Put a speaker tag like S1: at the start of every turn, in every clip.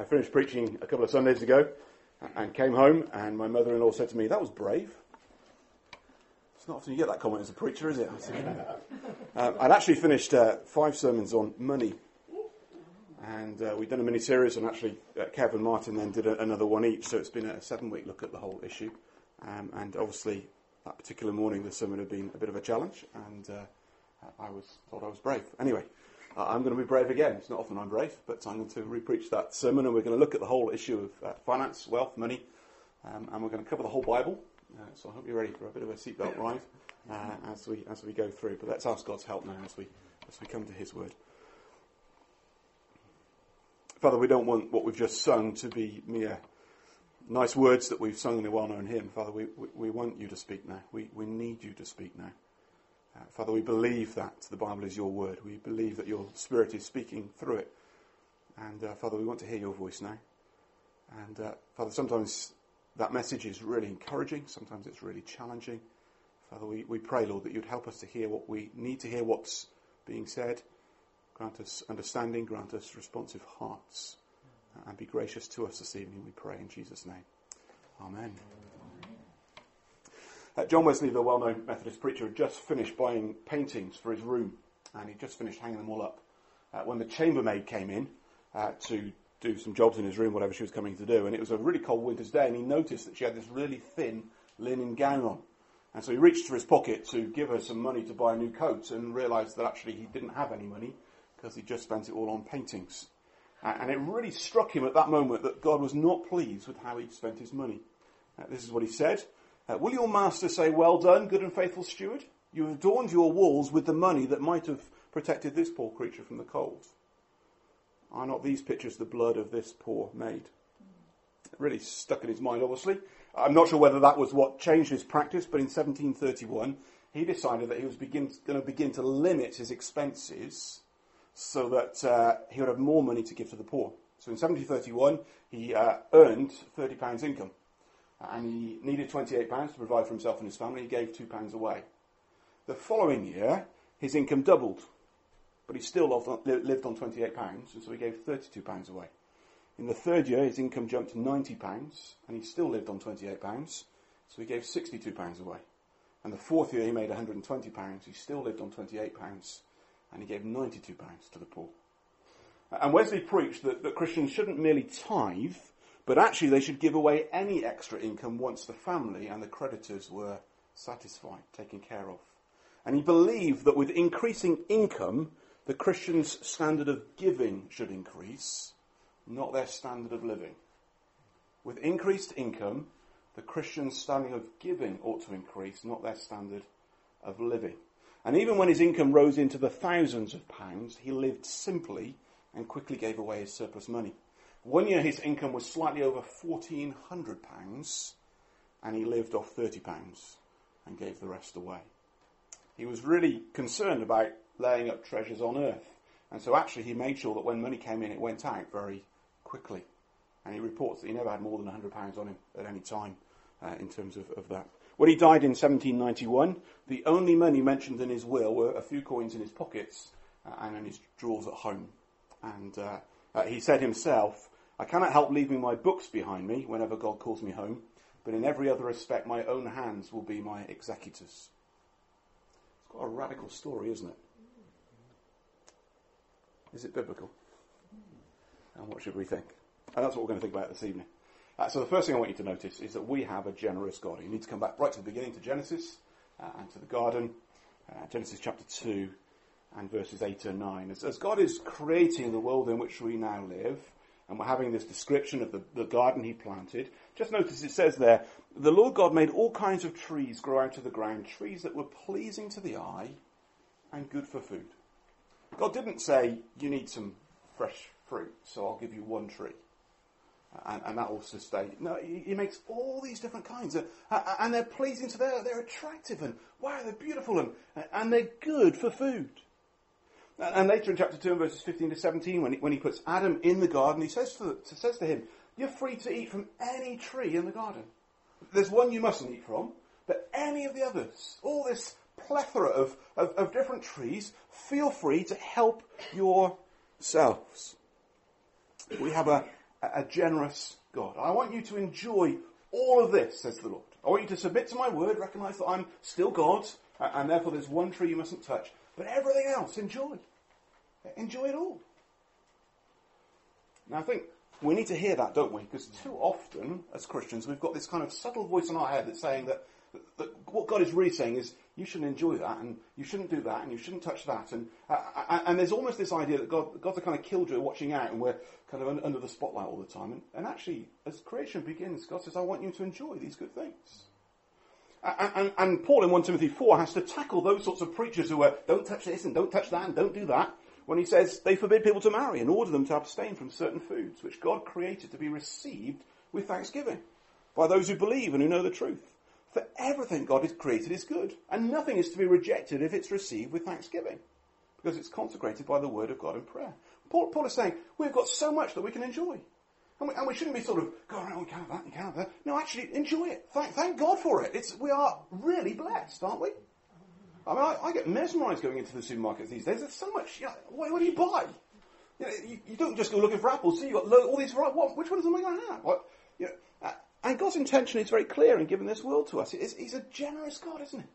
S1: I finished preaching a couple of Sundays ago and came home, and my mother in law said to me, That was brave. It's not often you get that comment as a preacher, is it? um, I'd actually finished uh, five sermons on money. And uh, we'd done a mini series, and actually, uh, Martin then did a, another one each. So it's been a seven week look at the whole issue. Um, and obviously, that particular morning, the sermon had been a bit of a challenge, and uh, I was thought I was brave. Anyway, uh, I'm going to be brave again. It's not often I'm brave, but I'm going to repreach that sermon, and we're going to look at the whole issue of uh, finance, wealth, money, um, and we're going to cover the whole Bible. Uh, so I hope you're ready for a bit of a seatbelt ride uh, as we as we go through. But let's ask God's help now as we as we come to His Word. Father, we don't want what we've just sung to be mere nice words that we've sung in a well-known hymn. Father, we, we, we want you to speak now. We, we need you to speak now. Uh, Father, we believe that the Bible is your word. We believe that your Spirit is speaking through it. And uh, Father, we want to hear your voice now. And uh, Father, sometimes that message is really encouraging, sometimes it's really challenging. Father, we, we pray, Lord, that you'd help us to hear what we need to hear, what's being said. Grant us understanding, grant us responsive hearts, uh, and be gracious to us this evening, we pray in Jesus' name. Amen. Uh, John Wesley, the well-known Methodist preacher, had just finished buying paintings for his room, and he'd just finished hanging them all up. Uh, when the chambermaid came in uh, to do some jobs in his room, whatever she was coming to do, and it was a really cold winter's day, and he noticed that she had this really thin linen gown on. And so he reached for his pocket to give her some money to buy a new coat, and realised that actually he didn't have any money because he just spent it all on paintings. Uh, and it really struck him at that moment that God was not pleased with how he'd spent his money. Uh, this is what he said. Uh, will your master say, Well done, good and faithful steward? You have adorned your walls with the money that might have protected this poor creature from the cold. Are not these pictures the blood of this poor maid? It really stuck in his mind, obviously. I'm not sure whether that was what changed his practice, but in 1731, he decided that he was begin, going to begin to limit his expenses so that uh, he would have more money to give to the poor. So in 1731, he uh, earned £30 income and he needed £28 to provide for himself and his family. He gave £2 away. The following year, his income doubled, but he still lived on £28, and so he gave £32 away. In the third year, his income jumped to £90, and he still lived on £28, so he gave £62 away. And the fourth year, he made £120, he still lived on £28, and he gave £92 to the poor. And Wesley preached that, that Christians shouldn't merely tithe, but actually, they should give away any extra income once the family and the creditors were satisfied, taken care of. And he believed that with increasing income, the Christians' standard of giving should increase, not their standard of living. With increased income, the Christians' standard of giving ought to increase, not their standard of living. And even when his income rose into the thousands of pounds, he lived simply and quickly gave away his surplus money. One year his income was slightly over £1,400 and he lived off £30 and gave the rest away. He was really concerned about laying up treasures on earth. And so actually he made sure that when money came in, it went out very quickly. And he reports that he never had more than £100 on him at any time uh, in terms of, of that. When he died in 1791, the only money mentioned in his will were a few coins in his pockets uh, and in his drawers at home. And uh, uh he said himself, I cannot help leaving my books behind me whenever God calls me home, but in every other respect, my own hands will be my executors. It's got a radical story, isn't it? Is it biblical? And what should we think? And that's what we're going to think about this evening. Uh, so the first thing I want you to notice is that we have a generous God. You need to come back right to the beginning to Genesis uh, and to the garden, uh, Genesis chapter 2 and verses 8 and 9. As, as God is creating the world in which we now live, and we're having this description of the, the garden he planted. Just notice it says there, the Lord God made all kinds of trees grow out of the ground, trees that were pleasing to the eye and good for food. God didn't say, you need some fresh fruit, so I'll give you one tree. And, and that will sustain. No, he, makes all these different kinds, of, and they're pleasing to their, they're attractive, and wow, they're beautiful, and, and they're good for food. And later in chapter 2 and verses 15 to 17, when he, when he puts Adam in the garden, he says to, says to him, You're free to eat from any tree in the garden. There's one you mustn't eat from, but any of the others, all this plethora of, of, of different trees, feel free to help yourselves. We have a, a generous God. I want you to enjoy all of this, says the Lord. I want you to submit to my word, recognize that I'm still God, and therefore there's one tree you mustn't touch. But everything else, enjoy. Enjoy it all. Now, I think we need to hear that, don't we? Because too often, as Christians, we've got this kind of subtle voice in our head that's saying that, that what God is really saying is, you shouldn't enjoy that, and you shouldn't do that, and you shouldn't touch that. And, uh, and there's almost this idea that God, God's a kind of killjoy watching out, and we're kind of under the spotlight all the time. And, and actually, as creation begins, God says, I want you to enjoy these good things. And, and, and, Paul in 1 Timothy 4 has to tackle those sorts of preachers who are, don't touch this and don't touch that and don't do that, when he says they forbid people to marry and order them to abstain from certain foods, which God created to be received with thanksgiving by those who believe and who know the truth. For everything God has created is good, and nothing is to be rejected if it's received with thanksgiving, because it's consecrated by the word of God in prayer. Paul, Paul is saying, we've got so much that we can enjoy. And we, and we, shouldn't be sort of, go around, we can't have that, we can't have that. No, actually, enjoy it. Thank, thank God for it. It's, we are really blessed, aren't we? I mean, I, I get mesmerised going into the supermarkets these days. There's so much, you know, what, what, do you buy? You, know, you, you, don't just go looking for apples, so you've got all these, right, what, which ones am I going to have? What, you know, uh, and God's intention is very clear in giving this world to us. He's a generous God, isn't he?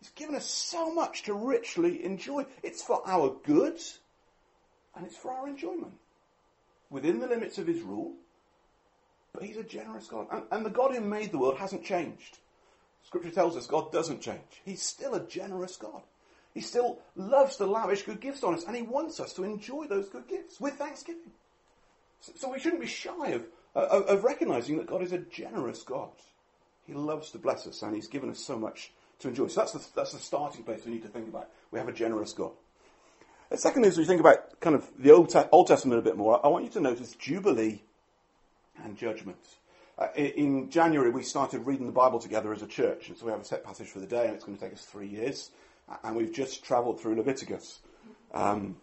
S1: He's given us so much to richly enjoy. It's for our good, and it's for our enjoyment. Within the limits of his rule, but he's a generous God. And, and the God who made the world hasn't changed. Scripture tells us God doesn't change. He's still a generous God. He still loves to lavish good gifts on us, and he wants us to enjoy those good gifts with thanksgiving. So, we shouldn't be shy of, of, of recognizing that God is a generous God. He loves to bless us, and he's given us so much to enjoy. So that's the, that's the starting place we need to think about. We have a generous God. The second is we think about kind of the Old, Old Testament a bit more. I want you to notice Jubilee and judgment. Uh, in January, we started reading the Bible together as a church, and so we have a set passage for the day, and it's going to take us three years. And we've just travelled through Leviticus. Um,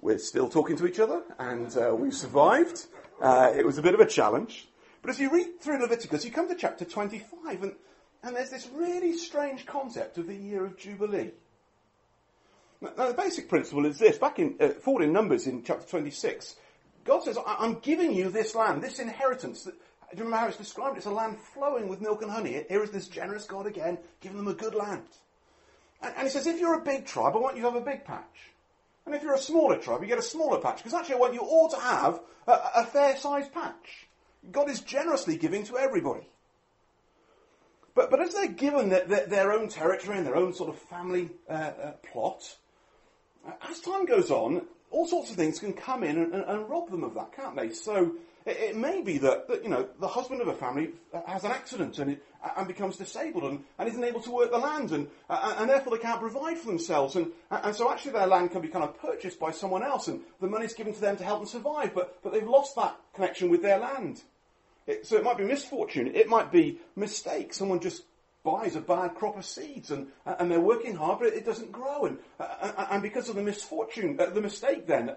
S1: we're still talking to each other, and uh, we survived. Uh, it was a bit of a challenge. But as you read through Leviticus, you come to chapter 25, and, and there's this really strange concept of the year of Jubilee. Now, the basic principle is this. Back in, uh, forward in Numbers in chapter 26, God says, I'm giving you this land, this inheritance. Do you remember how it's described? It's a land flowing with milk and honey. Here is this generous God again, giving them a good land. And, and he says, if you're a big tribe, I want you to have a big patch. And if you're a smaller tribe, you get a smaller patch. Because actually I want you all to have a, a fair-sized patch. God is generously giving to everybody. But, but as they're given their, their, their own territory and their own sort of family uh, uh, plot, as time goes on, all sorts of things can come in and, and, and rob them of that, can't they? So it, it, may be that, that, you know, the husband of a family uh, has an accident and, it, and becomes disabled and, and isn't able to work the land and, uh, uh, and therefore they can't provide for themselves. And, and so actually their land can be kind of purchased by someone else and the money's given to them to help them survive, but, but they've lost that connection with their land. It, so it might be misfortune. It might be mistake. Someone just buys a bad crop of seeds and, and they're working hard, but it doesn't grow. And, and because of the misfortune, uh, the mistake then,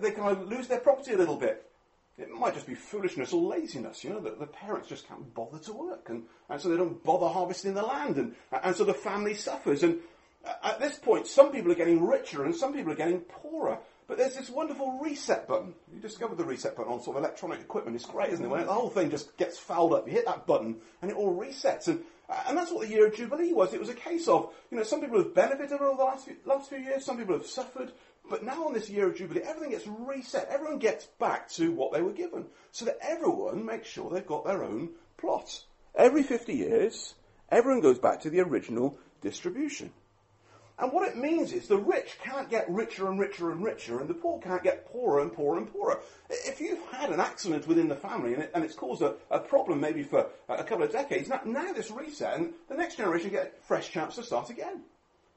S1: they kind of lose their property a little bit. It might just be foolishness or laziness, you know, that the parents just can't bother to work and, and so they don't bother harvesting the land and, and so the family suffers. And uh, at this point, some people are getting richer and some people are getting poorer. But there's this wonderful reset button. You discovered the reset button on sort of electronic equipment. It's great, isn't it? When the whole thing just gets fouled up, you hit that button and it all resets. And, uh, and that's what the year of Jubilee was. It was a case of, you know, some people have benefited over the last few, last few years, some people have suffered, but now on this year of Jubilee, everything gets reset. Everyone gets back to what they were given. So that everyone makes sure they've got their own plot. Every 50 years, everyone goes back to the original distribution. And what it means is the rich can't get richer and richer and richer, and the poor can't get poorer and poorer and poorer. If you've had an accident within the family and, it, and it's caused a, a, problem maybe for a couple of decades, now, now this reset, and the next generation get a fresh chance to start again.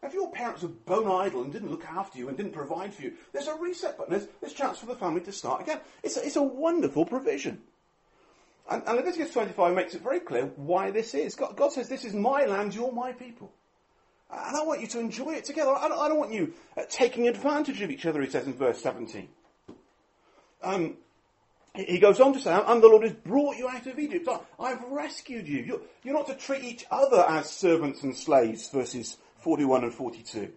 S1: If your parents were bone idle and didn't look after you and didn't provide for you, there's a reset button. There's, there's chance for the family to start again. It's a, it's a wonderful provision. And, and Leviticus 25 makes it very clear why this is. God, God says, this is my land, you're my people. And I want you to enjoy it together. I don't, I don't want you uh, taking advantage of each other, he says in verse 17. Um, he goes on to say, I'm the Lord who's brought you out of Egypt. I've rescued you. You're, you're not to treat each other as servants and slaves, verses 41 and 42.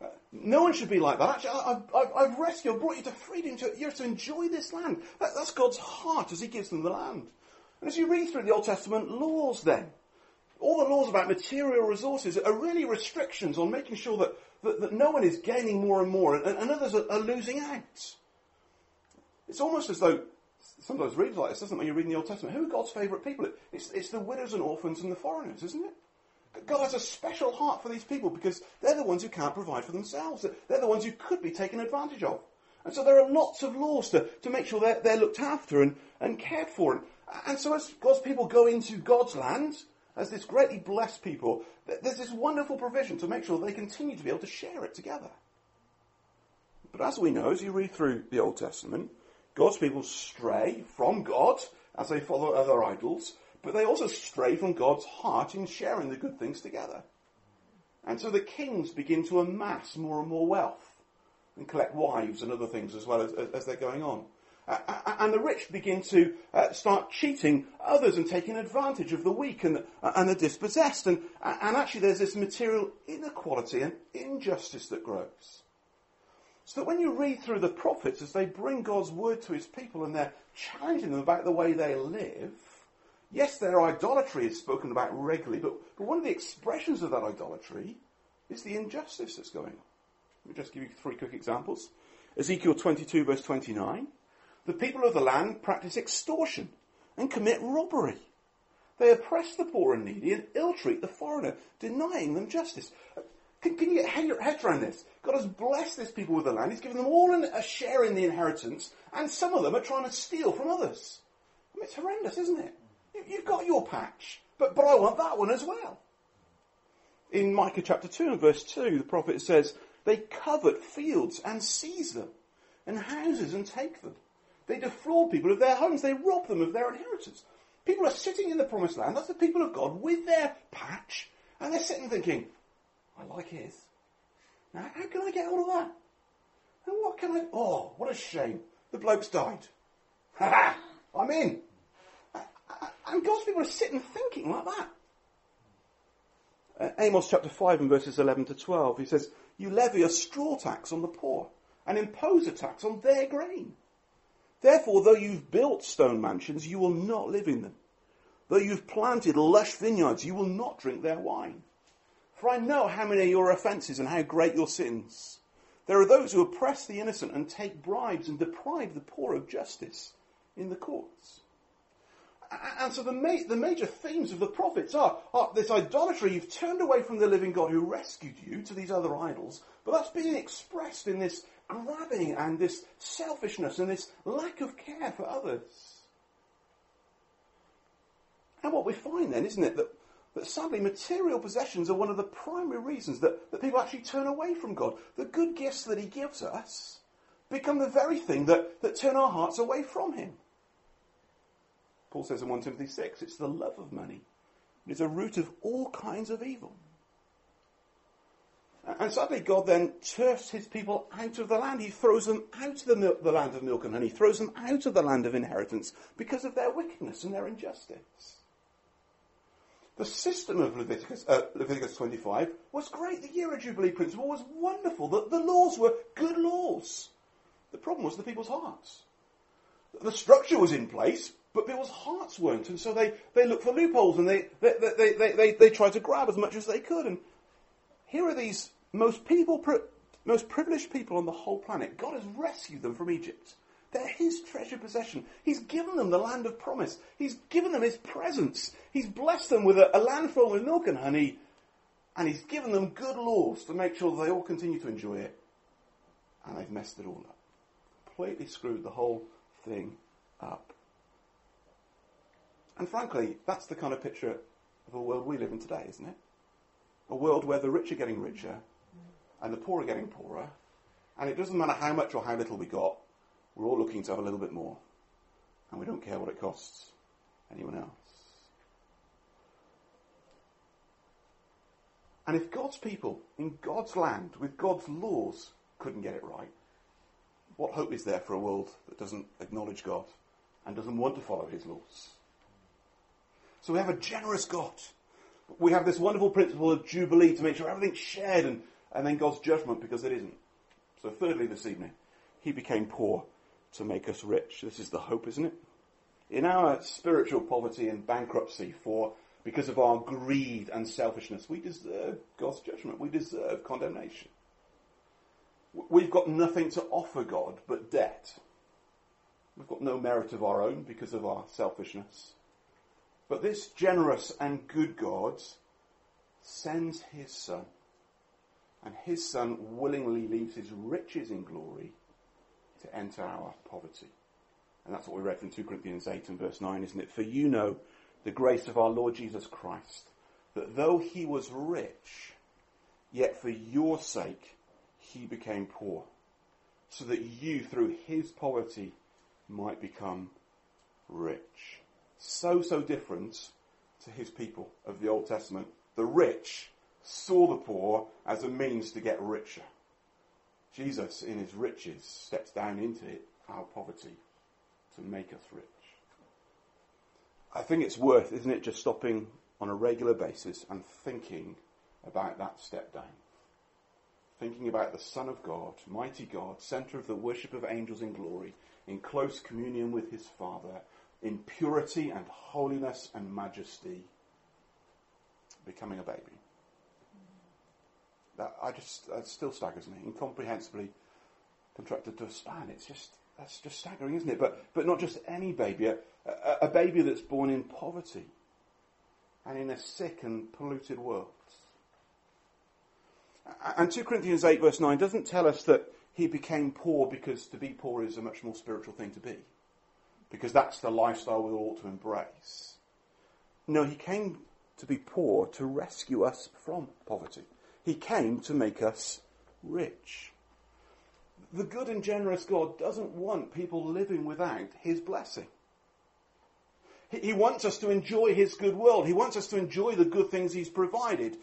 S1: Uh, no one should be like that. Actually, I, I've, I've rescued, brought you to freedom. To, you're to enjoy this land. That, that's God's heart as He gives them the land. And as you read through the Old Testament laws, then all the laws about material resources are really restrictions on making sure that, that, that no one is gaining more and more, and, and others are, are losing out. It's almost as though sometimes reads like this, doesn't it, when you read in the Old Testament? Who are God's favourite people? It's, it's the widows and orphans and the foreigners, isn't it? God has a special heart for these people because they're the ones who can't provide for themselves. They're the ones who could be taken advantage of. And so there are lots of laws to, to make sure they're, they're looked after and, and cared for. And, and so as God's people go into God's land, as this greatly blessed people, there's this wonderful provision to make sure they continue to be able to share it together. But as we know, as you read through the Old Testament, God's people stray from God as they follow other idols, but they also stray from God's heart in sharing the good things together. And so the kings begin to amass more and more wealth and collect wives and other things as well as, as they're going on. Uh, and the rich begin to uh, start cheating others and taking advantage of the weak and the, uh, and the dispossessed. And, and actually, there's this material inequality and injustice that grows. So that when you read through the prophets as they bring God's word to his people and they're challenging them about the way they live, yes, their idolatry is spoken about regularly, but, but one of the expressions of that idolatry is the injustice that's going on. Let me just give you three quick examples. Ezekiel 22, verse 29. The people of the land practice extortion and commit robbery. They oppress the poor and needy and ill treat the foreigner, denying them justice. Uh, can, can you get your head around this? God has blessed this people with the land. He's given them all a share in the inheritance, and some of them are trying to steal from others. I mean, it's horrendous, isn't it? You, have got your patch, but, but I want that one as well. In Micah chapter 2 and verse 2, the prophet says, They covet fields and seize them, and houses and take them. They defraud people of their homes. They rob them of their inheritance. People are sitting in the promised land. That's the people of God with their patch. And they're sitting thinking, I like his. Now, how can I get hold of that? And what can I... Oh, what a shame. The bloke's died. Ha ha! I'm in. And God's people are sitting thinking like that. Uh, Amos chapter 5 and verses 11 to 12, he says, You levy a straw tax on the poor and impose a tax on their grain. Therefore, though you've built stone mansions, you will not live in them. Though you've planted lush vineyards, you will not drink their wine. For I know how many are your offences and how great your sins. There are those who oppress the innocent and take bribes and deprive the poor of justice in the courts. And so the, ma- the major themes of the prophets are, are, this idolatry, you've turned away from the living God who rescued you to these other idols, but that's being expressed in this grabbing and this selfishness and this lack of care for others. And what we find then, isn't it, that that sadly material possessions are one of the primary reasons that, that people actually turn away from God. The good gifts that He gives us become the very thing that, that turn our hearts away from Him. Paul says in 1 Timothy 6, it's the love of money. It is a root of all kinds of evil. And sadly, God then turfs his people out of the land. He throws them out of the, the land of milk and honey. He throws them out of the land of inheritance because of their wickedness and their injustice. The system of Leviticus, uh, Leviticus 25 was great. The year of Jubilee principle was wonderful. The, the laws were good laws. The problem was the people's hearts. The structure was in place, but people's hearts weren't. And so they, they looked for loopholes and they, they, they, they, they, they tried to grab as much as they could. And here are these most people, most privileged people on the whole planet. God has rescued them from Egypt. They're his treasured possession. He's given them the land of promise. He's given them his presence. He's blessed them with a, a land full with milk and honey. And he's given them good laws to make sure they all continue to enjoy it. And they've messed it all up. Completely screwed the whole thing up. And frankly, that's the kind of picture of a world we live in today, isn't it? A world where the rich are getting richer and the poor are getting poorer. And it doesn't matter how much or how little we got, we're all looking to have a little bit more. And we don't care what it costs anyone else. And if God's people in God's land with God's laws couldn't get it right, what hope is there for a world that doesn't acknowledge God and doesn't want to follow his laws? So we have a generous God. We have this wonderful principle of Jubilee to make sure everything's shared and, and then God's judgment because it isn't. So, thirdly, this evening, he became poor to make us rich. This is the hope, isn't it? In our spiritual poverty and bankruptcy for because of our greed and selfishness, we deserve God's judgment. We deserve condemnation. We've got nothing to offer God but debt. We've got no merit of our own because of our selfishness. But this generous and good God sends his Son. And his Son willingly leaves his riches in glory to enter our poverty. And that's what we read from 2 Corinthians 8 and verse 9, isn't it? For you know the grace of our Lord Jesus Christ, that though he was rich, yet for your sake he became poor, so that you through his poverty might become rich. So, so different to his people of the Old Testament. The rich saw the poor as a means to get richer. Jesus, in his riches, steps down into our poverty to make us rich. I think it's worth, isn't it, just stopping on a regular basis and thinking about that step down. Thinking about the Son of God, mighty God, centre of the worship of angels in glory, in close communion with his Father, in purity and holiness and majesty, becoming a baby. That I just that still staggers me, incomprehensibly contracted to a span. It's just that's just staggering, isn't it? But, but not just any baby, a, a, a baby that's born in poverty and in a sick and polluted world. And 2 Corinthians 8 verse 9 doesn't tell us that he became poor because to be poor is a much more spiritual thing to be. Because that's the lifestyle we ought to embrace. No, he came to be poor to rescue us from poverty. He came to make us rich the good and generous God doesn't want people living without His blessing. He wants us to enjoy His good world. He wants us to enjoy the good things He's provided.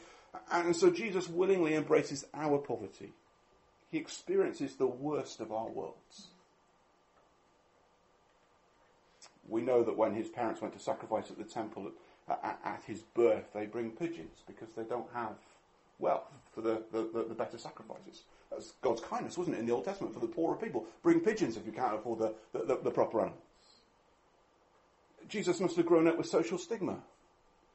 S1: And so Jesus willingly embraces our poverty. He experiences the worst of our worlds. We know that when his parents went to sacrifice at the temple at, his birth, they bring pigeons because they don't have wealth for the, the, the better sacrifices. That's God's kindness, wasn't it, in the Old Testament for the poorer people? Bring pigeons if you can't afford the, the, the, the proper animals. Jesus must have grown up with social stigma.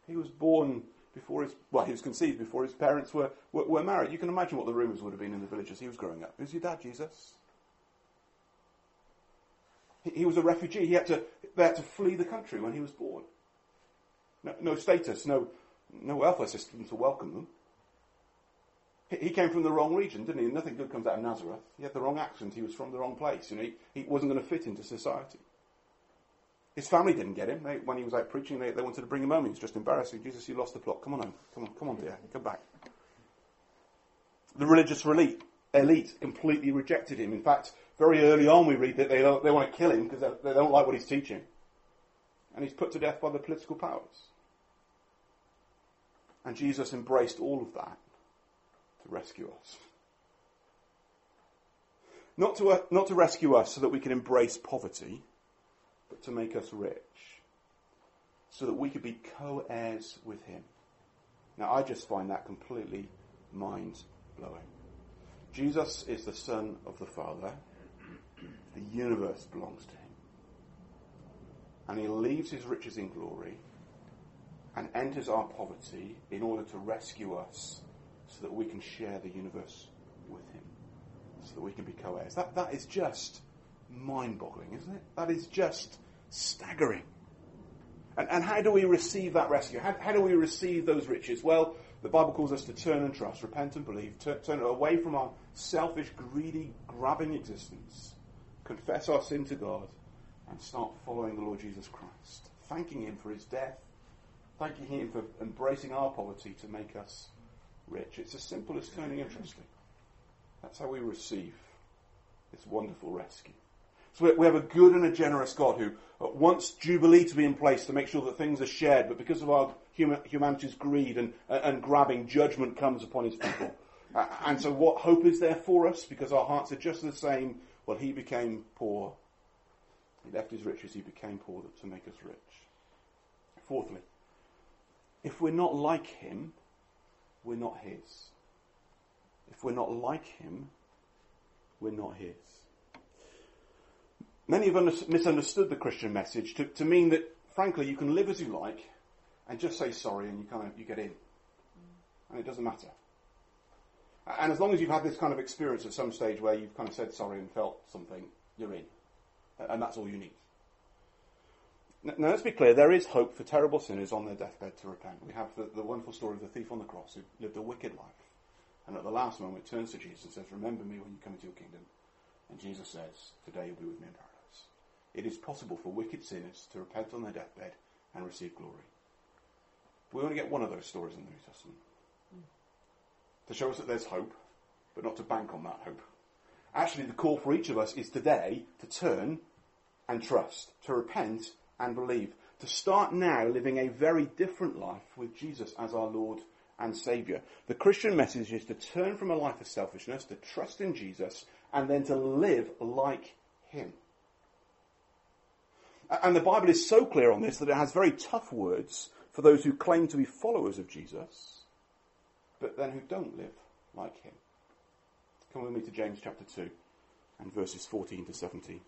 S1: He was born before his, well, he was conceived before his parents were, were, were married. You can imagine what the rumours would have been in the village as he was growing up. Who's your dad, Jesus? He, was a refugee. He had to, they had to flee the country when he was born. No, no status, no, no welfare system to welcome them. He came from the wrong region, didn't he? Nothing good comes out of Nazareth. He had the wrong accent. He was from the wrong place. You know, he, he wasn't going to fit into society. His family didn't get him. They, when he was out preaching, they, they wanted to bring him home. He was just embarrassing. Jesus, you lost the plot. Come on home. Come on, come on, dear. Come back. The religious elite, elite completely rejected him. In fact, very early on we read that they, they want to kill him because they, don't like what he's teaching. And he's put to death by the political powers. And Jesus embraced all of that to rescue us. Not to, uh, not to rescue us so that we can embrace poverty, but to make us rich, so that we could be co-heirs with him. Now I just find that completely mind blowing. Jesus is the Son of the Father. The universe belongs to him. And he leaves his riches in glory and enters our poverty in order to rescue us so that we can share the universe with him, so that we can be co-heirs. That, that is just mind-boggling, isn't it? That is just staggering. And, and how do we receive that rescue? How, how do we receive those riches? Well, the Bible calls us to turn and trust, repent and believe, turn, turn away from our selfish, greedy, grabbing existence, confess our sin to God, and start following the Lord Jesus Christ, thanking Him for His death, thanking Him for embracing our poverty to make us rich. It's as simple as turning and trusting. That's how we receive this wonderful rescue. So we have a good and a generous God who wants Jubilee to be in place to make sure that things are shared, but because of our humanity's greed and, and grabbing, judgment comes upon his people. and so what hope is there for us? Because our hearts are just the same. Well, he became poor. He left his riches, he became poor to make us rich. Fourthly, if we're not like him, we're not his. if we're not like him, we're not his. Many have misunderstood the Christian message to, to mean that, frankly, you can live as you like and just say sorry and you kind of you get in, and it doesn't matter. And as long as you've had this kind of experience at some stage where you've kind of said sorry and felt something, you're in, and that's all you need. Now, let's be clear, there is hope for terrible sinners on their deathbed to repent. We have the, the wonderful story of the thief on the cross who lived a wicked life. And at the last moment turns to Jesus and says, Remember me when you come into your kingdom. And Jesus says, Today you'll be with me in paradise. It is possible for wicked sinners to repent on their deathbed and receive glory. We only get one of those stories in the New Testament. To show us that there's hope, but not to bank on that hope. Actually, the call for each of us is today to turn and trust, to repent and believe, to start now living a very different life with Jesus as our Lord and Saviour. The Christian message is to turn from a life of selfishness, to trust in Jesus, and then to live like Him. And the Bible is so clear on this that it has very tough words for those who claim to be followers of Jesus, but then who don't live like Him. Come with me to James chapter 2 and verses 14 to 17.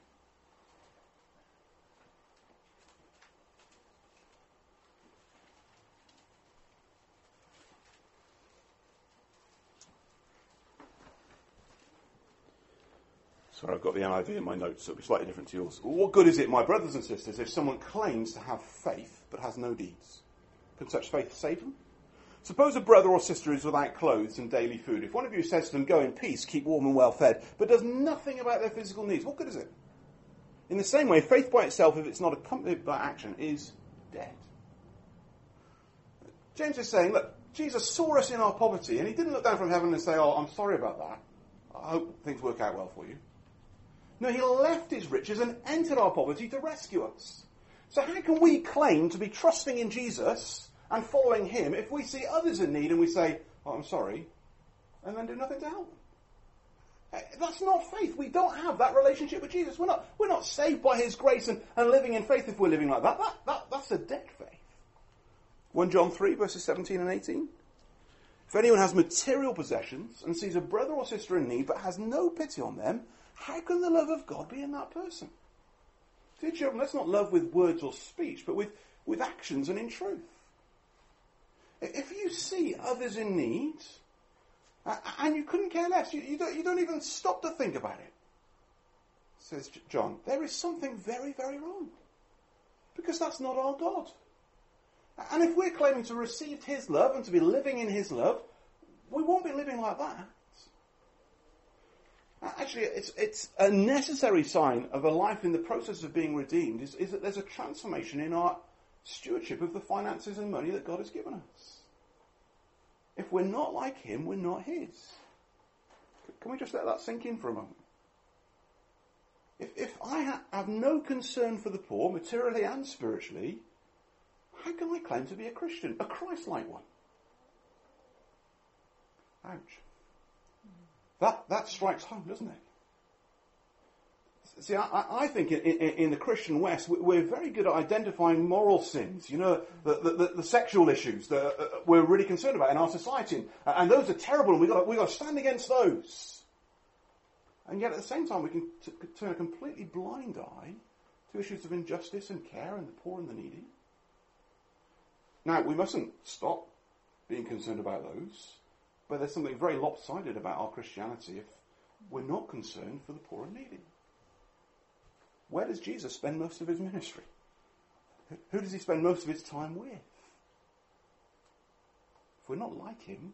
S1: Sorry, I've got the NIV in my notes, so it'll be slightly different to yours. What good is it, my brothers and sisters, if someone claims to have faith but has no deeds? Can such faith save them? Suppose a brother or sister is without clothes and daily food. If one of you says to them, Go in peace, keep warm and well fed, but does nothing about their physical needs, what good is it? In the same way, faith by itself, if it's not accompanied by action, is dead. James is saying, Look, Jesus saw us in our poverty, and he didn't look down from heaven and say, Oh, I'm sorry about that. I hope things work out well for you. No, he left his riches and entered our poverty to rescue us. So how can we claim to be trusting in Jesus and following him if we see others in need and we say, oh, I'm sorry, and then do nothing to help them? Eh, that's not faith. We don't have that relationship with Jesus. We're not, we're not saved by his grace and, and living in faith if we're living like that. that, that that's a dead faith. 1 John 3 verses 17 and 18. If anyone has material possessions and sees a brother or sister in need but has no pity on them, how can the love of God be in that person? Dear children, let's not love with words or speech, but with, with actions and in truth. If you see others in need, and you couldn't care less, you, you, don't, you don't even stop to think about it, says John, there is something very, very wrong. Because that's not our God. And if we're claiming to receive His love and to be living in His love, we won't be living like that. Actually, it's, it's a necessary sign of a life in the process of being redeemed is, is that there's a transformation in our stewardship of the finances and money that God has given us. If we're not like Him, we're not His. Can we just let that sink in for a moment? If, if I ha- have no concern for the poor, materially and spiritually, how can I claim to be a Christian, a Christ-like one? Ouch. That, that strikes home, doesn't it? See, I, I think in, in, in, the Christian West, we're very good at identifying moral sins, you know, the, the, the sexual issues that uh, we're really concerned about in our society. And those are terrible, and we've got, we've got to stand against those. And yet at the same time, we can t- turn a completely blind eye to issues of injustice and care and the poor and the needy. Now, we mustn't stop being concerned about those. But there's something very lopsided about our Christianity if we're not concerned for the poor and needy. Where does Jesus spend most of his ministry? Who does he spend most of his time with? If we're not like him,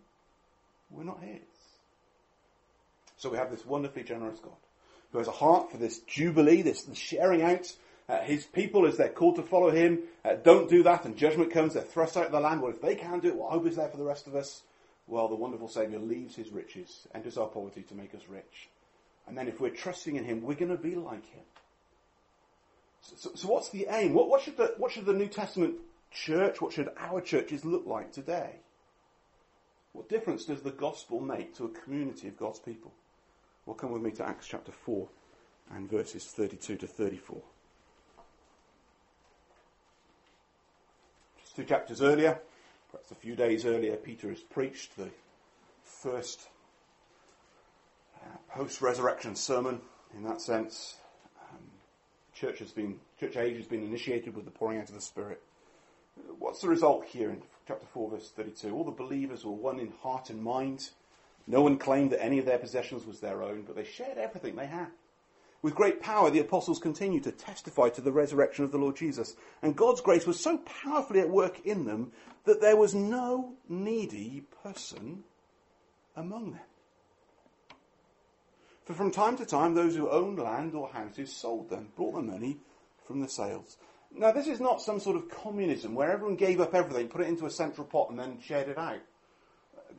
S1: we're not his. So we have this wonderfully generous God who has a heart for this jubilee, this sharing out uh, his people as they're called to follow him. Uh, don't do that, and judgment comes. They're thrust out of the land. Well, if they can't do it, what hope is there for the rest of us? Well, the wonderful Saviour leaves his riches, enters our poverty to make us rich. And then if we're trusting in him, we're going to be like him. So, so, what's the aim? What, what, should the, what should the New Testament church, what should our churches look like today? What difference does the gospel make to a community of God's people? Well, come with me to Acts chapter 4 and verses 32 to 34. Just two chapters earlier, Perhaps a few days earlier, Peter has preached the first uh, post resurrection sermon in that sense. Church has been, church age has been initiated with the pouring out of the Spirit. What's the result here in chapter 4, verse 32? All the believers were one in heart and mind. No one claimed that any of their possessions was their own, but they shared everything they had. With great power, the apostles continued to testify to the resurrection of the Lord Jesus. And God's grace was so powerfully at work in them that there was no needy person among them. For from time to time, those who owned land or houses sold them, brought the money from the sales. Now, this is not some sort of communism where everyone gave up everything, put it into a central pot, and then shared it out.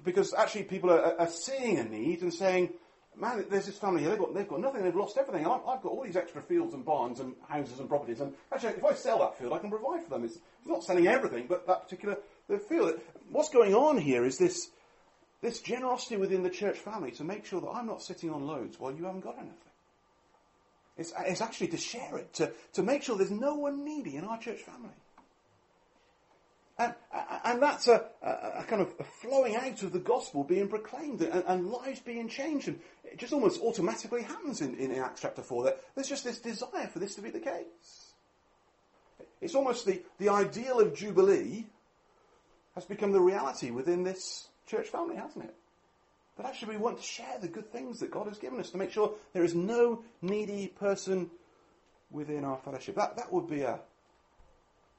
S1: Because actually, people are, are seeing a need and saying, man, there's this family here, they've got, they've got nothing, they've lost everything. I've, I've, got all these extra fields and barns and houses and properties, and actually, if I sell that field, I can provide for them. It's, it's not selling everything, but that particular field. What's going on here is this, this generosity within the church family to make sure that I'm not sitting on loads while you haven't got anything. It's, it's actually to share it, to, to make sure there's no one needy in our church family. And, and that's a, a, kind of a flowing out of the gospel being proclaimed and, and, lives being changed. And it just almost automatically happens in, in Acts chapter 4 that there's just this desire for this to be the case. It's almost the, the ideal of Jubilee has become the reality within this church family, hasn't it? But actually, we want to share the good things that God has given us to make sure there is no needy person within our fellowship. That, that would be a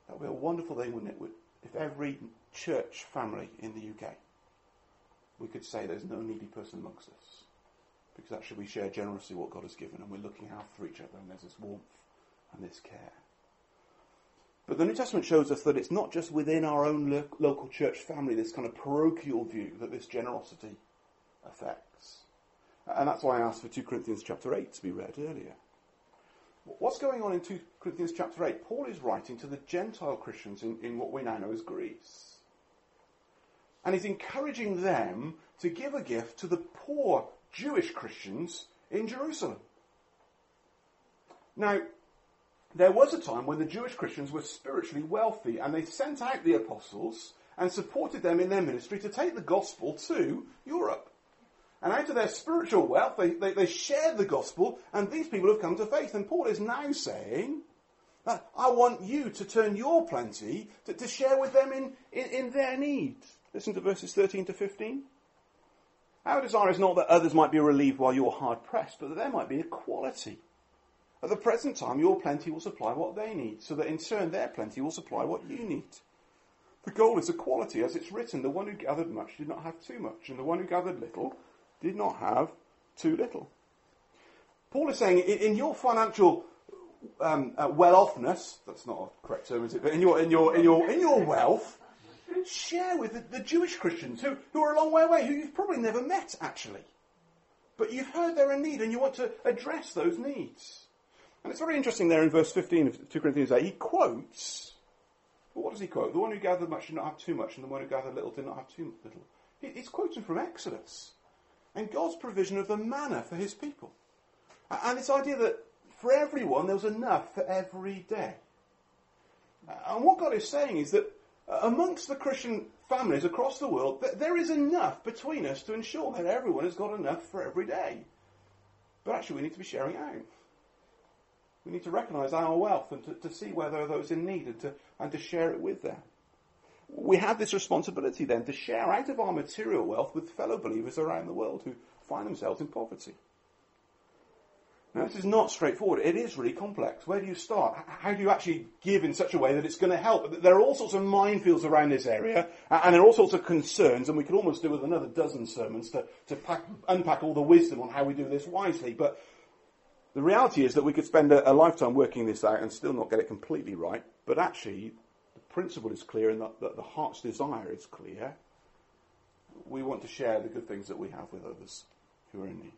S1: that would be a wonderful thing, wouldn't it? If every church family in the UK we could say there's no needy person amongst us. Because actually we share generously what God has given and we're looking out for each other and there's this warmth and this care. But the New Testament shows us that it's not just within our own lo- local church family, this kind of parochial view that this generosity affects. And that's why I asked for 2 Corinthians chapter 8 to be read earlier. What's going on in 2 Corinthians chapter 8? Paul is writing to the Gentile Christians in, in what we now know as Greece. And he's encouraging them to give a gift to the poor Jewish Christians in Jerusalem. Now, there was a time when the Jewish Christians were spiritually wealthy and they sent out the apostles and supported them in their ministry to take the gospel to Europe. And out of their spiritual wealth, they, they, they shared the gospel, and these people have come to faith. And Paul is now saying, I want you to turn your plenty to, to share with them in, in, in their need. Listen to verses 13 to 15. Our desire is not that others might be relieved while you're hard pressed, but that there might be equality. At the present time, your plenty will supply what they need, so that in turn their plenty will supply what you need. The goal is equality, as it's written, the one who gathered much did not have too much, and the one who gathered little did not have too little. Paul is saying, in your financial um, uh, well-offness, that's not a correct term, is it? But in your, in your, in your, in your wealth, share with the, the Jewish Christians who, who are a long way away, who you've probably never met, actually. But you've heard they're in need and you want to address those needs. And it's very interesting there in verse 15 of 2 Corinthians 8, he quotes, well, what does he quote? The one who gathered much did not have too much, and the one who gathered little did not have too little. He's quoting from Exodus and God's provision of the manna for his people. And this idea that for everyone there was enough for every day. And what God is saying is that uh, amongst the Christian families across the world, there is enough between us to ensure that everyone has got enough for every day. But actually, we need to be sharing out. We need to recognise our wealth and to, to, see where there are those in need and to, and to share it with them we have this responsibility then to share out of our material wealth with fellow believers around the world who find themselves in poverty. Now, this is not straightforward. It is really complex. Where do you start? How do you actually give in such a way that it's going to help? There are all sorts of minefields around this area, and there are all sorts of concerns, and we could almost do with another dozen sermons to, to pack, unpack all the wisdom on how we do this wisely. But the reality is that we could spend a, a lifetime working this out and still not get it completely right. But actually, the principle is clear and that, that the heart's desire is clear, we want to share the good things that we have with others who are in need.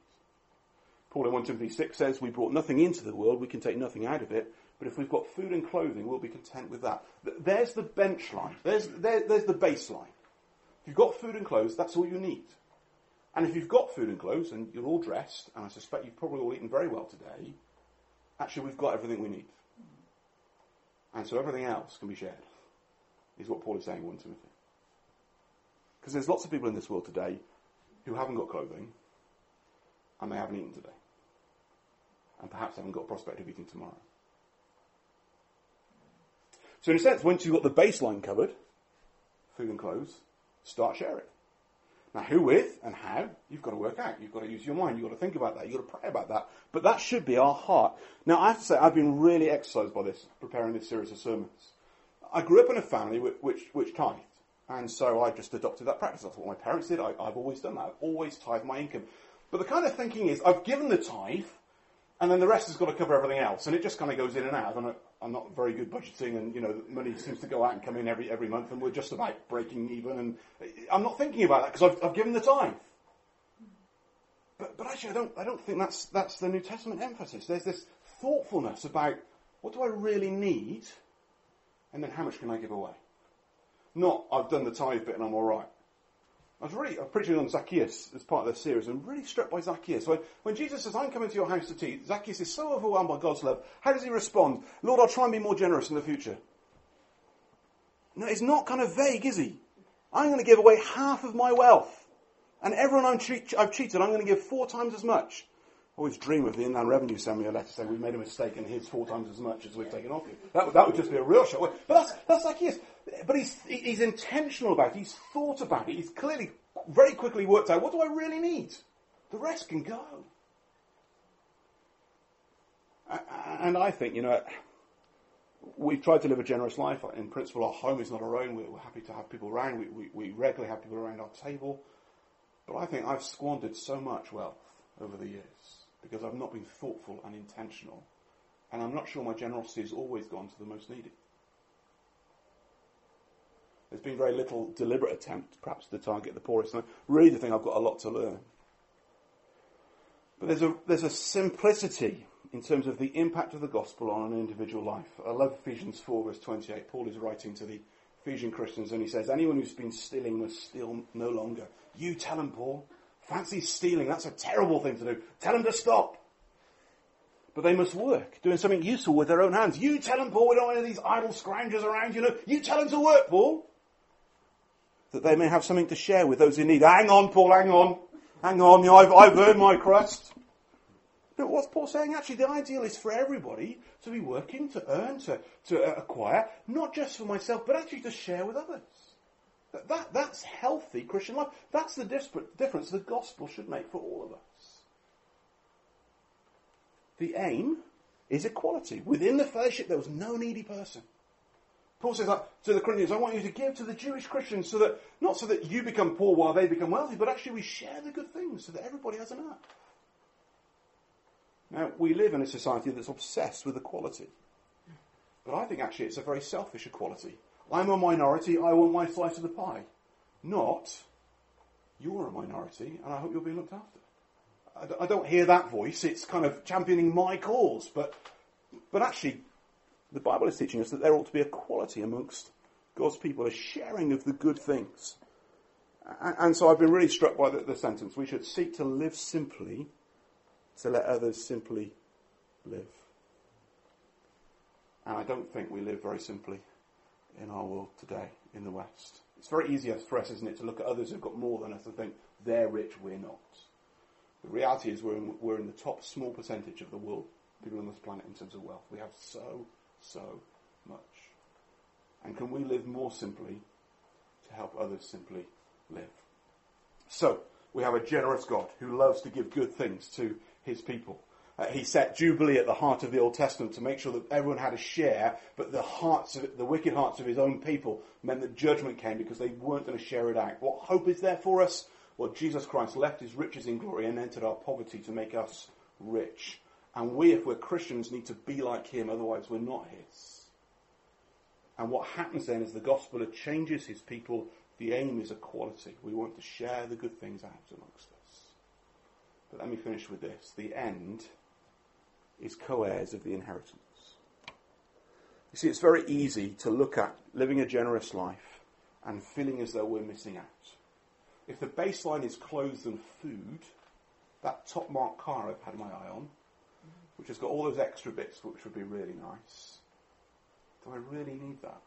S1: Paul in 1 Timothy 6 says, We brought nothing into the world, we can take nothing out of it, but if we've got food and clothing, we'll be content with that. There's the bench line. There's, there, there's the baseline. If you've got food and clothes, that's all you need. And if you've got food and clothes and you're all dressed, and I suspect you've probably all eaten very well today, actually we've got everything we need. And so everything else can be shared is what Paul is saying in 1 Timothy. Because there's lots of people in this world today who haven't got clothing, and they haven't eaten today. And perhaps haven't got a prospect of eating tomorrow. So, in a sense, once you've got the baseline covered, food and clothes, start sharing. Now, who with and how, you've got to work out. You've got to use your mind. You've got to think about that. You've got to pray about that. But that should be our heart. Now, I have to say, I've been really exercised by this, preparing this series of sermons. I grew up in a family which, which, which tithed. And so I just adopted that practice. That's what my parents did. I, have always done that. I've always tithed my income. But the kind of thinking is, I've given the tithe, and then the rest has got to cover everything else. And it just kind of goes in and out. I'm not very good budgeting, and you know, money seems to go out and come in every every month, and we're just about breaking even. And I'm not thinking about that because I've, I've given the tithe. But, but actually, I don't I don't think that's that's the New Testament emphasis. There's this thoughtfulness about what do I really need, and then how much can I give away. Not I've done the tithe bit and I'm all right. I was really, preaching on Zacchaeus as part of this series and really struck by Zacchaeus. When, when Jesus says, I'm coming to your house to tea, Zacchaeus is so overwhelmed by God's love. How does he respond? Lord, I'll try and be more generous in the future. No, it's not kind of vague, is he? I'm going to give away half of my wealth. And everyone i have cheated, I'm going to give four times as much. Always dream of the Inland Revenue sending me a letter saying, we've made a mistake and here's four times as much as we've taken off you. That, that would just be a real shock. But that's, that's Zacchaeus. But he's, he's intentional about it. He's thought about it. He's clearly very quickly worked out, what do I really need? The rest can go. And I think, you know, we've tried to live a generous life. In principle, our home is not our own. We're happy to have people around. We, we, we regularly have people around our table. But I think I've squandered so much wealth over the years because I've not been thoughtful and intentional. And I'm not sure my generosity has always gone to the most needy. There's been very little deliberate attempt, perhaps, to target the poorest. And I really think I've got a lot to learn. But there's a, there's a simplicity in terms of the impact of the gospel on an individual life. I love Ephesians 4, verse 28. Paul is writing to the Ephesian Christians and he says, Anyone who's been stealing must steal no longer. You tell him, Paul. Fancy stealing. That's a terrible thing to do. Tell them to stop. But they must work, doing something useful with their own hands. You tell them, Paul, we don't want any of these idle scroungers around, you know. You tell them to work, Paul that they may have something to share with those in need. Hang on, Paul, hang on. Hang on, you know, I've, I've earned my crust. But what's Paul saying? Actually, the ideal is for everybody to be working, to earn, to, to acquire, not just for myself, but actually to share with others. That, that, that's healthy Christian life. That's the difference the gospel should make for all of us. The aim is equality. Within the fellowship, there was no needy person. Paul says that to the Corinthians, I want you to give to the Jewish Christians so that, not so that you become poor while they become wealthy, but actually we share the good things so that everybody has enough. Now, we live in a society that's obsessed with equality. But I think actually it's a very selfish equality. I'm a minority, I want my slice of the pie. Not, you're a minority and I hope you're being looked after. I don't hear that voice, it's kind of championing my cause, but, but actually the Bible is teaching us that there ought to be equality amongst God's people, a sharing of the good things. And so I've been really struck by the, the sentence. We should seek to live simply to let others simply live. And I don't think we live very simply in our world today in the West. It's very easy for us, isn't it, to look at others who've got more than us and think they're rich, we're not. The reality is we're in, we're in the top small percentage of the world, people on this planet in terms of wealth. We have so so much? And can we live more simply to help others simply live? So, we have a generous God who loves to give good things to his people. Uh, he set Jubilee at the heart of the Old Testament to make sure that everyone had a share, but the hearts of the wicked hearts of his own people meant that judgment came because they weren't going to share it out. What hope is there for us? Well, Jesus Christ left his riches in glory and entered our poverty to make us rich. And we, if we're Christians, need to be like him, otherwise we're not his. And what happens then is the gospel changes his people. The aim is equality. We want to share the good things out amongst us. But let me finish with this. The end is co-heirs of the inheritance. You see, it's very easy to look at living a generous life and feeling as though we're missing out. If the baseline is clothes and food, that top mark car I've had my eye on, which has got all those extra bits which would be really nice. Do I really need that?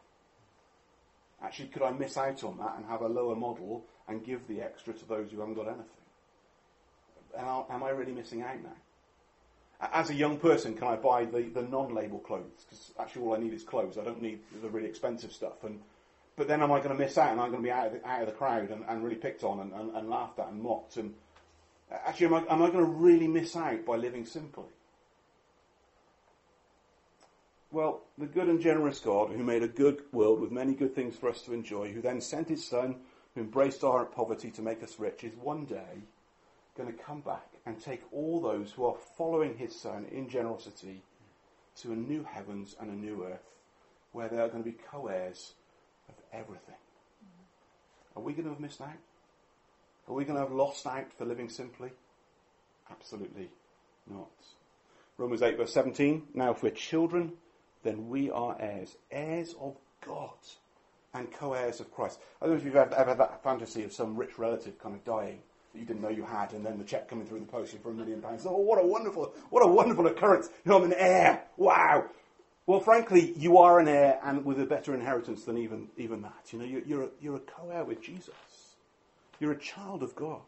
S1: Actually, could I miss out on that and have a lower model and give the extra to those who haven't got anything? am I really missing out now? As a young person, can I buy the, the non-label clothes? Because actually all I need is clothes. I don't need the really expensive stuff. And but then am I going to miss out and I'm going to be out of the, out of the crowd and, and really picked on and, and, and, laughed at and mocked? And actually, am I, am I going to really miss out by living simply? Well, the good and generous God, who made a good world with many good things for us to enjoy, who then sent his Son, who embraced our poverty to make us rich, is one day going to come back and take all those who are following his Son in generosity to a new heavens and a new earth, where they are going to be co heirs of everything. Mm-hmm. Are we going to have missed out? Are we going to have lost out for living simply? Absolutely not. Romans 8, verse 17. Now, if we're children, then we are heirs, heirs of God and co-heirs of Christ. I don't know if you've ever had that fantasy of some rich relative kind of dying that you didn't know you had, and then the check coming through the post for a million pounds. Oh, what a wonderful, what a wonderful occurrence! You know, I'm an heir. Wow. Well, frankly, you are an heir, and with a better inheritance than even even that. You know, you're, you're a, you're a co-heir with Jesus. You're a child of God.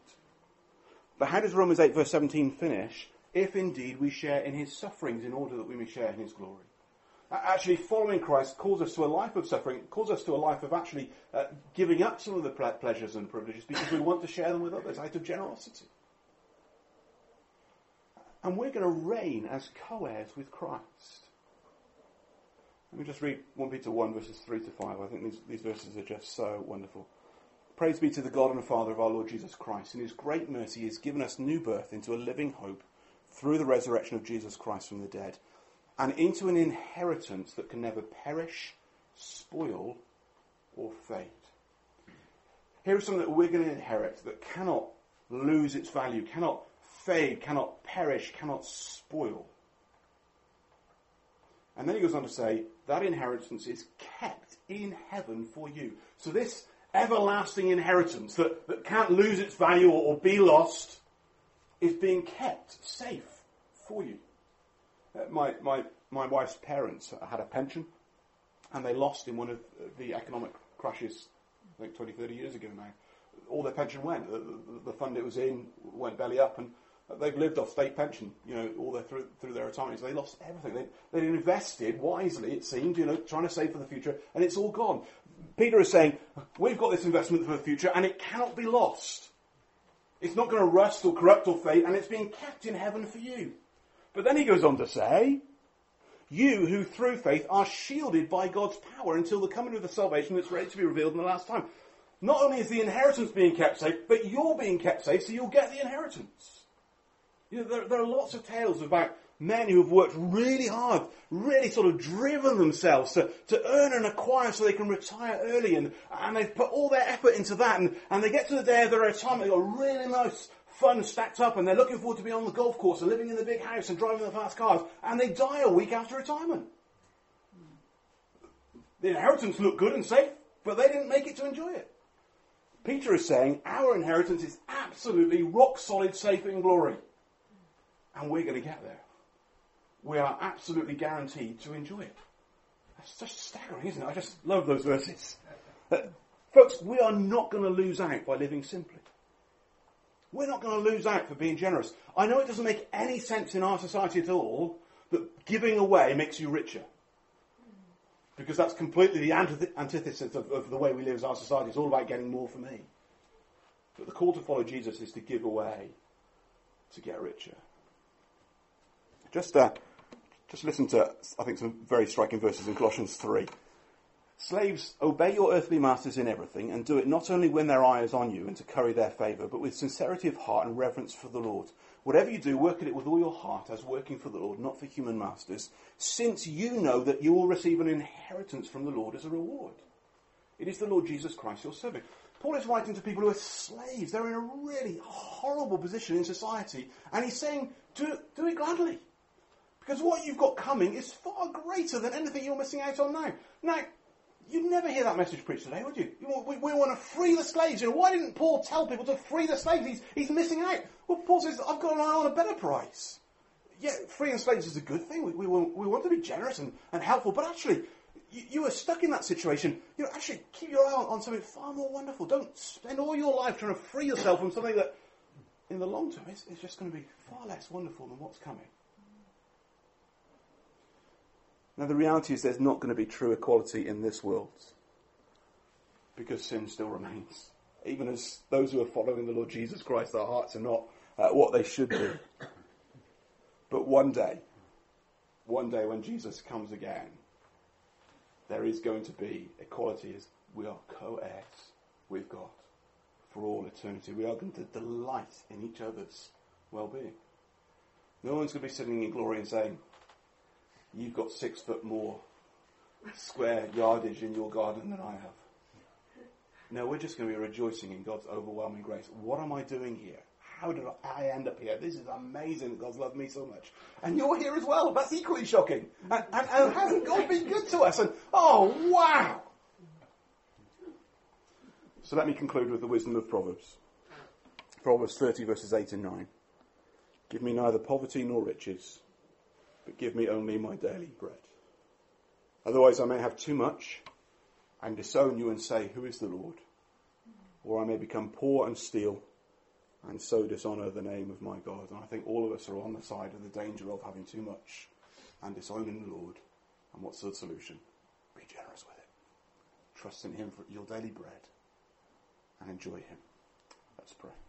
S1: But how does Romans 8 verse 17 finish? If indeed we share in his sufferings in order that we may share in his glory actually following Christ calls us to a life of suffering, calls us to a life of actually uh, giving up some of the pleasures and privileges because we want to share them with others out of generosity. And we're going to reign as co-heirs with Christ. Let me just read 1 Peter 1 verses 3 to 5. I think these, these verses are just so wonderful. Praise be to the God and Father of our Lord Jesus Christ. In his great mercy he has given us new birth into a living hope through the resurrection of Jesus Christ from the dead and into an inheritance that can never perish, spoil, or fade. Here is something that we're going to inherit that cannot lose its value, cannot fade, cannot perish, cannot spoil. And then he goes on to say, that inheritance is kept in heaven for you. So this everlasting inheritance that, that can't lose its value or, or be lost is being kept safe for you. Uh, my, my, my wife's parents had a pension and they lost in one of the economic crashes, I think 20, 30 years ago now. All their pension went. The, the, the fund it was in went belly up and they've lived off state pension, you know, all their, through, through their retirement. So they lost everything. They, they invested wisely, it seemed, you know, trying to save for the future, and it's all gone. Peter is saying, we've got this investment for the future, and it cannot be lost. It's not going to rust or corrupt or fade, and it's being kept in heaven for you. But then he goes on to say, you who through faith are shielded by God's power until the coming of the salvation that's ready to be revealed in the last time. Not only is the inheritance being kept safe, but you're being kept safe, so you'll get the inheritance. You know, there, there are lots of tales about men who have worked really hard, really sort of driven themselves to, to earn and acquire so they can retire early, and, and they've put all their effort into that, and, and they get to the day of their retirement, they've got a really nice funds stacked up and they're looking forward to being on the golf course and living in the big house and driving the fast cars, and they die a week after retirement. The inheritance looked good and safe, but they didn't make it to enjoy it. Peter is saying our inheritance is absolutely rock solid, safe in glory. And we're going to get there. We are absolutely guaranteed to enjoy it. That's just staggering, isn't it? I just love those verses. Folks, we are not going to lose out by living simply. We're not going to lose out for being generous. I know it doesn't make any sense in our society at all that giving away makes you richer. Because that's completely the antithesis of, of the way we live as our society. It's all about getting more for me. But the call to follow Jesus is to give away to get richer. Just, uh, just listen to, I think, some very striking verses in Colossians 3. Slaves, obey your earthly masters in everything, and do it not only when their eye is on you and to curry their favour, but with sincerity of heart and reverence for the Lord. Whatever you do, work at it with all your heart as working for the Lord, not for human masters, since you know that you will receive an inheritance from the Lord as a reward. It is the Lord Jesus Christ you're serving. Paul is writing to people who are slaves. They're in a really horrible position in society, and he's saying, do, do it gladly. Because what you've got coming is far greater than anything you're missing out on now. Now, You'd never hear that message preached today, would you? we, we, want to free the slaves. You know, why didn't Paul tell people to free the slaves? He's, he's missing out. Well, Paul says, I've got an eye on a better price. Yeah, freeing slaves is a good thing. We, we, want, we want to be generous and, and helpful, but actually, you, are stuck in that situation. You know, actually, keep your eye on, on something far more wonderful. Don't spend all your life trying to free yourself from something that in the long term, is, it's just going to be far less wonderful than what's coming. Now, the reality is there's not going to be true equality in this world because sin still remains. Even as those who are following the Lord Jesus Christ, our hearts are not uh, what they should be. But one day, one day when Jesus comes again, there is going to be equality as we are co-heirs with God for all eternity. We are going to delight in each other's well-being. No one's going to be sitting in glory and saying, you've got six foot more square yardage in your garden than I have. No, we're just going to be rejoicing in God's overwhelming grace. What am I doing here? How did I end up here? This is amazing that God's loved me so much. And you're here as well. That's equally shocking. And, and, and hasn't God been good to us? And oh, wow. So let me conclude with the wisdom of Proverbs. Proverbs 30 verses 8 and 9. Give me neither poverty nor riches, but give me only my daily bread. Otherwise I may have too much and disown you and say, Who is the Lord? Or I may become poor and steal and so dishonour the name of my God. And I think all of us are on the side of the danger of having too much and disowning the Lord. And what's the solution? Be generous with it. Trust in Him for your daily bread and enjoy Him. Let's pray.